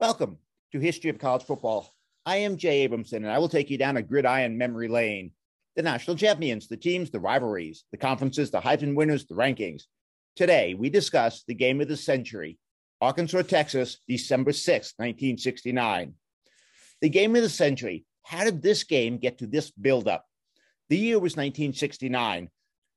Welcome to History of College Football. I am Jay Abramson, and I will take you down a gridiron memory lane. The national champions, the teams, the rivalries, the conferences, the Heisman winners, the rankings. Today, we discuss the game of the century, Arkansas, Texas, December 6, 1969. The game of the century. How did this game get to this buildup? The year was 1969.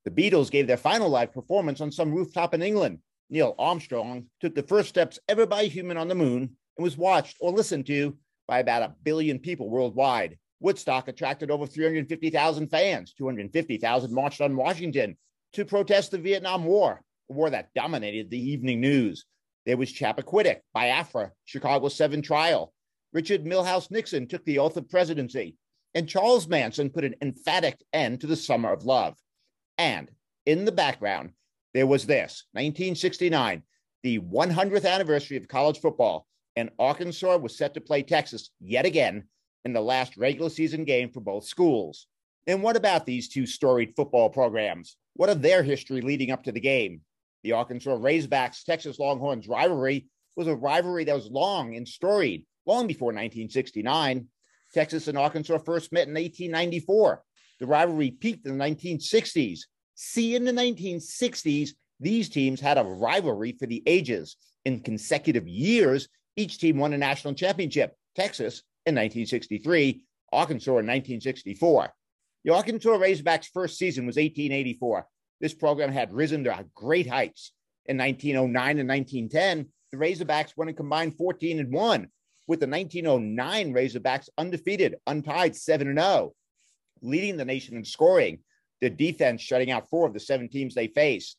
The Beatles gave their final live performance on some rooftop in England. Neil Armstrong took the first steps ever by a human on the moon and was watched or listened to by about a billion people worldwide. Woodstock attracted over 350,000 fans. 250,000 marched on Washington to protest the Vietnam War, a war that dominated the evening news. There was Chappaquiddick, Biafra, Chicago 7 trial. Richard Milhous Nixon took the oath of presidency, and Charles Manson put an emphatic end to the summer of love. And in the background, there was this 1969, the 100th anniversary of college football and Arkansas was set to play Texas yet again in the last regular season game for both schools. And what about these two storied football programs? What of their history leading up to the game? The Arkansas Razorbacks Texas Longhorns rivalry was a rivalry that was long and storied, long before 1969. Texas and Arkansas first met in 1894. The rivalry peaked in the 1960s. See, in the 1960s, these teams had a rivalry for the ages. In consecutive years, each team won a national championship Texas in 1963, Arkansas in 1964. The Arkansas Razorbacks' first season was 1884. This program had risen to great heights. In 1909 and 1910, the Razorbacks won a combined 14 and 1, with the 1909 Razorbacks undefeated, untied 7 and 0, leading the nation in scoring. The defense shutting out four of the seven teams they faced.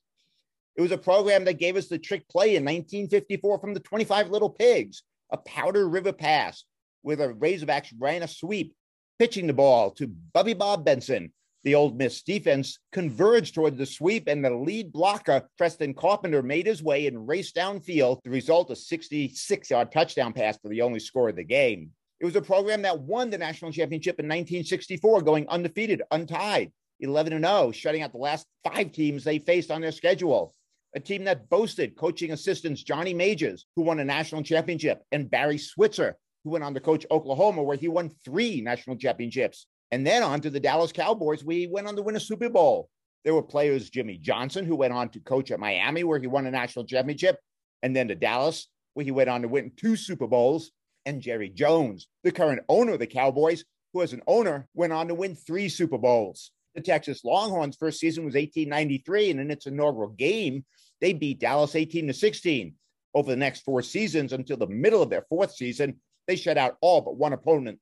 It was a program that gave us the trick play in 1954 from the 25 Little Pigs, a Powder River pass where the Razorbacks ran a sweep, pitching the ball to Buddy Bob Benson. The Ole Miss defense converged toward the sweep, and the lead blocker, Preston Carpenter, made his way and raced downfield. The result, a 66 yard touchdown pass for the only score of the game. It was a program that won the national championship in 1964, going undefeated, untied, 11 and 0, shutting out the last five teams they faced on their schedule a team that boasted coaching assistants Johnny Majors, who won a national championship, and Barry Switzer, who went on to coach Oklahoma, where he won three national championships. And then on to the Dallas Cowboys, where he went on to win a Super Bowl. There were players Jimmy Johnson, who went on to coach at Miami, where he won a national championship, and then to Dallas, where he went on to win two Super Bowls. And Jerry Jones, the current owner of the Cowboys, who as an owner went on to win three Super Bowls. The Texas Longhorns' first season was 1893, and in its inaugural game, they beat Dallas 18 to 16. Over the next four seasons until the middle of their fourth season, they shut out all but one opponent.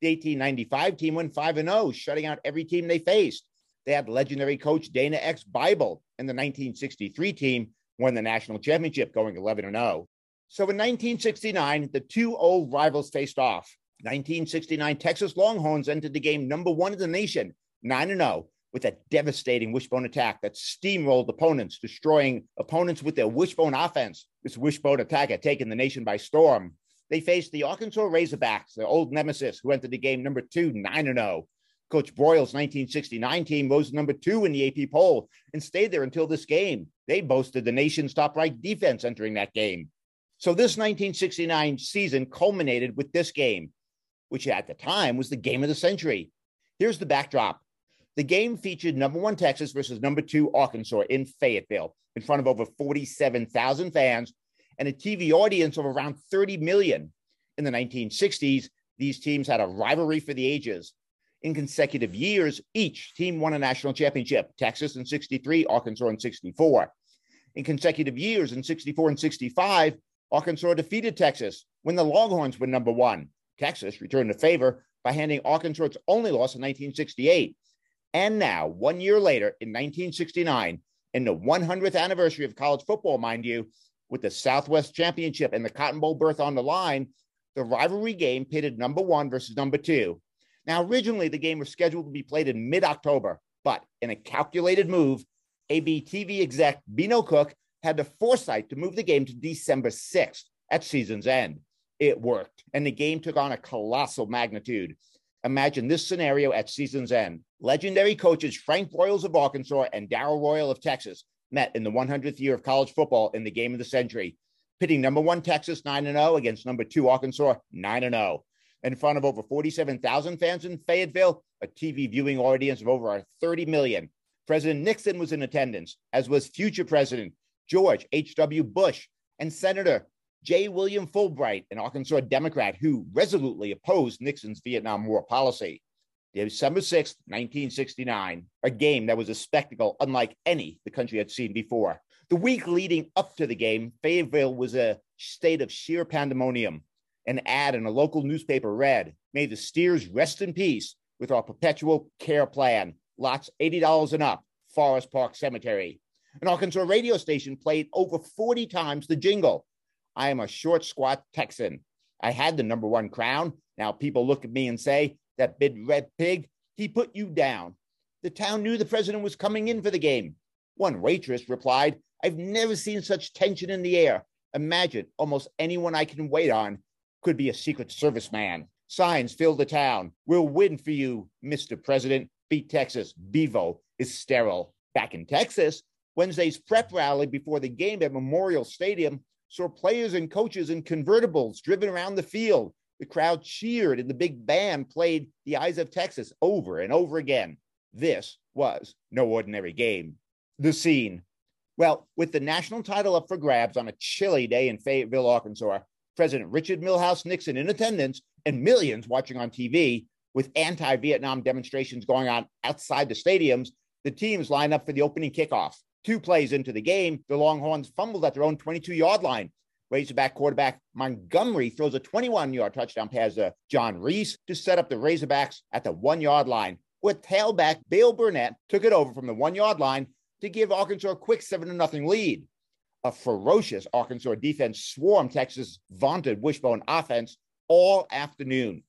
The 1895 team went 5 0, shutting out every team they faced. They had legendary coach Dana X. Bible, and the 1963 team won the national championship, going 11 0. So in 1969, the two old rivals faced off. 1969 Texas Longhorns entered the game number one in the nation 9 0 with a devastating wishbone attack that steamrolled opponents, destroying opponents with their wishbone offense. This wishbone attack had taken the nation by storm. They faced the Arkansas Razorbacks, their old nemesis, who entered the game number two, 9 0. Coach Broyles' 1969 team rose number two in the AP poll and stayed there until this game. They boasted the nation's top ranked defense entering that game. So this 1969 season culminated with this game, which at the time was the game of the century. Here's the backdrop the game featured number one Texas versus number two Arkansas in Fayetteville in front of over 47,000 fans and a TV audience of around 30 million. In the 1960s, these teams had a rivalry for the ages. In consecutive years, each team won a national championship Texas in 63, Arkansas in 64. In consecutive years, in 64 and 65, Arkansas defeated Texas when the Longhorns were number one. Texas returned the favor by handing Arkansas its only loss in 1968. And now, one year later, in 1969, in the 100th anniversary of college football, mind you, with the Southwest Championship and the Cotton Bowl berth on the line, the rivalry game pitted number one versus number two. Now, originally, the game was scheduled to be played in mid October, but in a calculated move, ABTV exec Beano Cook had the foresight to move the game to December 6th at season's end. It worked, and the game took on a colossal magnitude. Imagine this scenario at season's end. Legendary coaches Frank Broyles of Arkansas and Darrell Royal of Texas met in the 100th year of college football in the game of the century, pitting number one Texas 9 0 against number two Arkansas 9 0. In front of over 47,000 fans in Fayetteville, a TV viewing audience of over 30 million. President Nixon was in attendance, as was future President George H.W. Bush and Senator J. William Fulbright, an Arkansas Democrat who resolutely opposed Nixon's Vietnam War policy. December 6, 1969, a game that was a spectacle unlike any the country had seen before. The week leading up to the game, Fayetteville was a state of sheer pandemonium. An ad in a local newspaper read, May the steers rest in peace with our perpetual care plan. Lots $80 and up, Forest Park Cemetery. An Arkansas radio station played over 40 times the jingle. I am a short, squat Texan. I had the number one crown. Now people look at me and say, that big red pig, he put you down. The town knew the president was coming in for the game. One waitress replied, I've never seen such tension in the air. Imagine almost anyone I can wait on could be a Secret Service man. Signs fill the town. We'll win for you, Mr. President. Beat Texas. Bevo is sterile. Back in Texas, Wednesday's prep rally before the game at Memorial Stadium saw players and coaches in convertibles driven around the field the crowd cheered and the big band played The Eyes of Texas over and over again. This was no ordinary game. The scene. Well, with the national title up for grabs on a chilly day in Fayetteville, Arkansas, President Richard Milhous Nixon in attendance and millions watching on TV, with anti Vietnam demonstrations going on outside the stadiums, the teams line up for the opening kickoff. Two plays into the game, the Longhorns fumbled at their own 22 yard line. Razorback quarterback Montgomery throws a 21 yard touchdown pass to John Reese to set up the Razorbacks at the one yard line, with tailback Bill Burnett took it over from the one yard line to give Arkansas a quick 7 0 lead. A ferocious Arkansas defense swarmed Texas' vaunted wishbone offense all afternoon,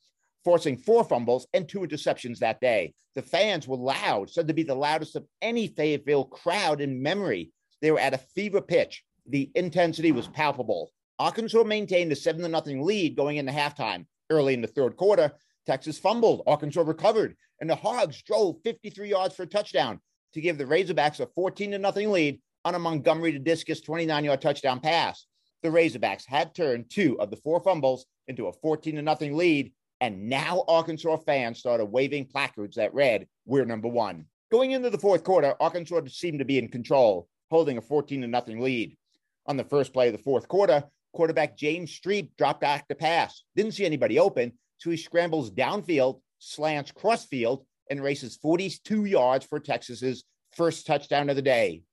forcing four fumbles and two interceptions that day. The fans were loud, said to be the loudest of any Fayetteville crowd in memory. They were at a fever pitch the intensity was palpable. Arkansas maintained a 7 0 lead going into halftime. Early in the third quarter, Texas fumbled. Arkansas recovered, and the Hogs drove 53 yards for a touchdown to give the Razorbacks a 14 0 lead on a Montgomery to Dicus 29 yard touchdown pass. The Razorbacks had turned two of the four fumbles into a 14 0 lead, and now Arkansas fans started waving placards that read, We're number one. Going into the fourth quarter, Arkansas seemed to be in control, holding a 14 0 lead on the first play of the fourth quarter, quarterback James Street dropped back to pass. Didn't see anybody open, so he scrambles downfield, slants crossfield, and races 42 yards for Texas's first touchdown of the day.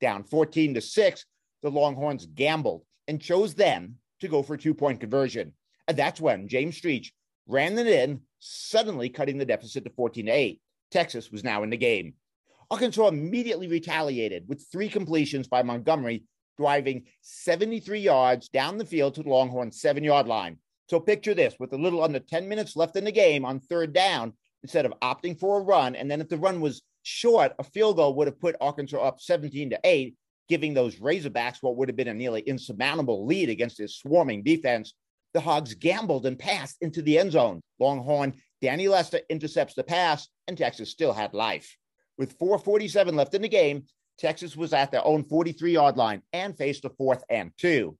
Down 14 to 6, the Longhorns gambled and chose them to go for a two-point conversion. And that's when James Street ran it in, suddenly cutting the deficit to 14 to 8. Texas was now in the game. Arkansas immediately retaliated with three completions by Montgomery driving 73 yards down the field to the Longhorn seven yard line. So picture this with a little under 10 minutes left in the game on third down, instead of opting for a run, and then if the run was short, a field goal would have put Arkansas up 17 to 8, giving those Razorbacks what would have been a nearly insurmountable lead against this swarming defense. The Hogs gambled and passed into the end zone. Longhorn Danny Lester intercepts the pass, and Texas still had life. With 447 left in the game, Texas was at their own 43 yard line and faced a fourth and two.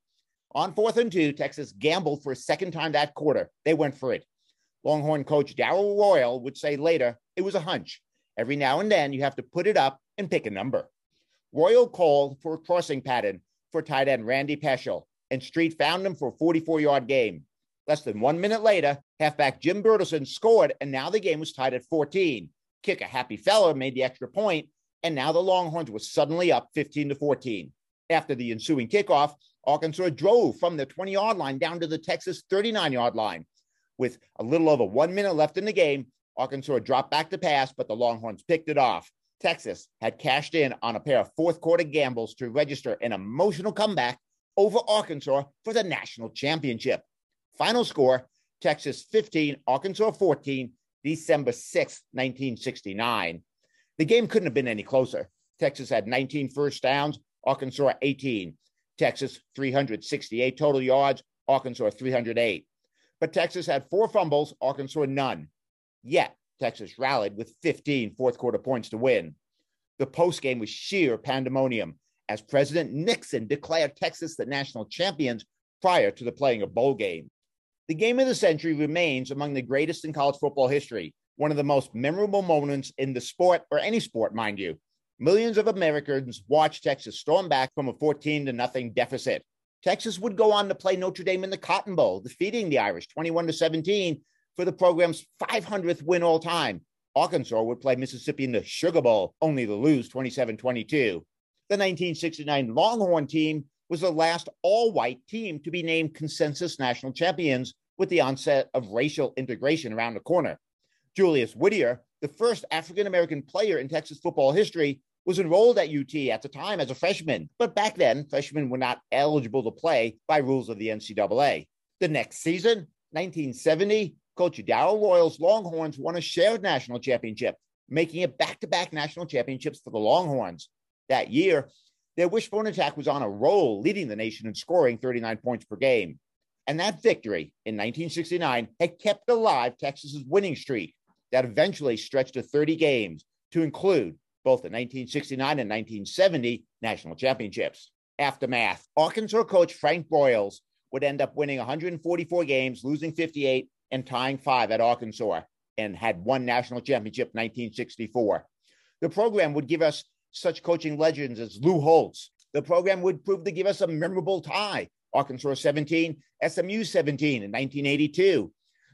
On fourth and two, Texas gambled for a second time that quarter. They went for it. Longhorn coach Darrell Royal would say later it was a hunch. Every now and then you have to put it up and pick a number. Royal called for a crossing pattern for tight end Randy Peschel, and Street found him for a 44 yard game. Less than one minute later, halfback Jim Bertelsen scored, and now the game was tied at 14. Kicker Happy Feller made the extra point, and now the Longhorns were suddenly up 15 to 14. After the ensuing kickoff, Arkansas drove from the 20 yard line down to the Texas 39 yard line. With a little over one minute left in the game, Arkansas dropped back to pass, but the Longhorns picked it off. Texas had cashed in on a pair of fourth quarter gambles to register an emotional comeback over Arkansas for the national championship. Final score Texas 15, Arkansas 14, December 6, 1969. The game couldn't have been any closer. Texas had 19 first downs, Arkansas 18. Texas 368 total yards, Arkansas 308. But Texas had four fumbles, Arkansas none. Yet Texas rallied with 15 fourth quarter points to win. The post game was sheer pandemonium as President Nixon declared Texas the national champions prior to the playing of bowl game. The game of the century remains among the greatest in college football history, one of the most memorable moments in the sport or any sport, mind you. Millions of Americans watched Texas storm back from a 14 to nothing deficit. Texas would go on to play Notre Dame in the Cotton Bowl, defeating the Irish 21 to 17 for the program's 500th win all time. Arkansas would play Mississippi in the Sugar Bowl, only to lose 27 22. The 1969 Longhorn team was the last all white team to be named consensus national champions with the onset of racial integration around the corner. Julius Whittier, the first African American player in Texas football history, was enrolled at UT at the time as a freshman, but back then, freshmen were not eligible to play by rules of the NCAA. The next season, 1970, Coach Darrell Royal's Longhorns won a shared national championship, making it back to back national championships for the Longhorns. That year, their wishbone attack was on a roll, leading the nation in scoring 39 points per game. And that victory in 1969 had kept alive Texas's winning streak that eventually stretched to 30 games to include both the 1969 and 1970 national championships. Aftermath Arkansas coach Frank Broyles would end up winning 144 games, losing 58, and tying five at Arkansas, and had one national championship 1964. The program would give us such coaching legends as Lou Holtz. The program would prove to give us a memorable tie Arkansas 17, SMU 17 in 1982,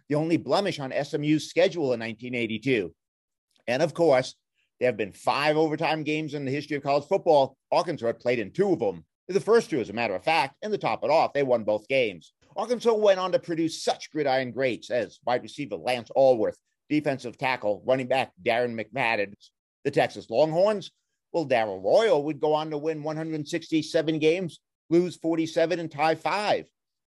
the only blemish on SMU's schedule in 1982. And of course, there have been five overtime games in the history of college football. Arkansas played in two of them. The first two, as a matter of fact, and to top it off, they won both games. Arkansas went on to produce such gridiron greats as wide receiver Lance Alworth, defensive tackle, running back Darren McFadden. The Texas Longhorns, well, Darrell Royal would go on to win 167 games, lose 47, and tie five.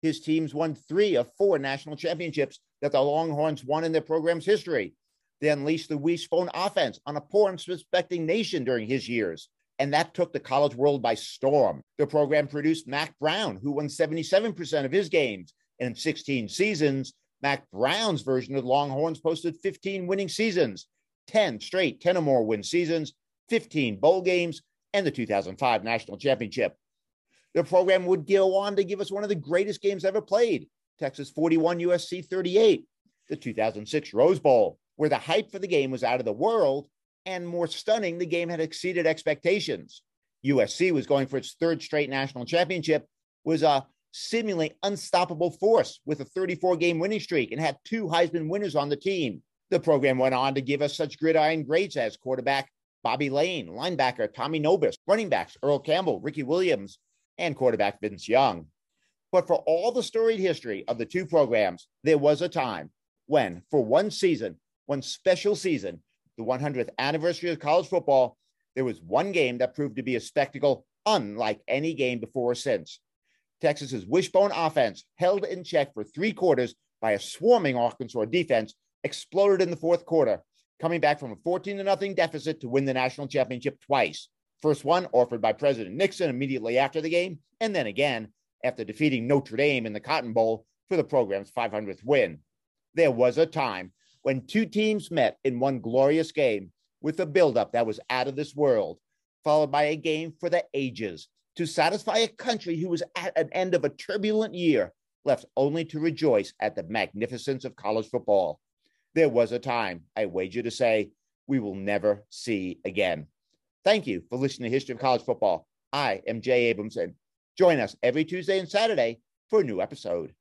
His teams won three of four national championships that the Longhorns won in their program's history. They unleashed the wishbone offense on a poor and suspecting nation during his years, and that took the college world by storm. The program produced Mack Brown, who won 77% of his games. In 16 seasons, Mack Brown's version of the Longhorns posted 15 winning seasons, 10 straight 10 or more win seasons, 15 bowl games, and the 2005 national championship. The program would go on to give us one of the greatest games ever played Texas 41, USC 38, the 2006 Rose Bowl, where the hype for the game was out of the world. And more stunning, the game had exceeded expectations. USC was going for its third straight national championship, was a seemingly unstoppable force with a 34 game winning streak and had two Heisman winners on the team. The program went on to give us such gridiron greats as quarterback Bobby Layne, linebacker Tommy Nobis, running backs Earl Campbell, Ricky Williams, and quarterback Vince Young. But for all the storied history of the two programs, there was a time when, for one season, one special season, the 100th anniversary of college football, there was one game that proved to be a spectacle unlike any game before or since. Texas's wishbone offense, held in check for three quarters by a swarming Arkansas defense, exploded in the fourth quarter, coming back from a 14 to nothing deficit to win the national championship twice. First one offered by President Nixon immediately after the game, and then again after defeating Notre Dame in the Cotton Bowl for the program's 500th win. There was a time when two teams met in one glorious game with a buildup that was out of this world, followed by a game for the ages to satisfy a country who was at an end of a turbulent year, left only to rejoice at the magnificence of college football. There was a time, I wager to say, we will never see again. Thank you for listening to History of College Football. I am Jay Abramson. Join us every Tuesday and Saturday for a new episode.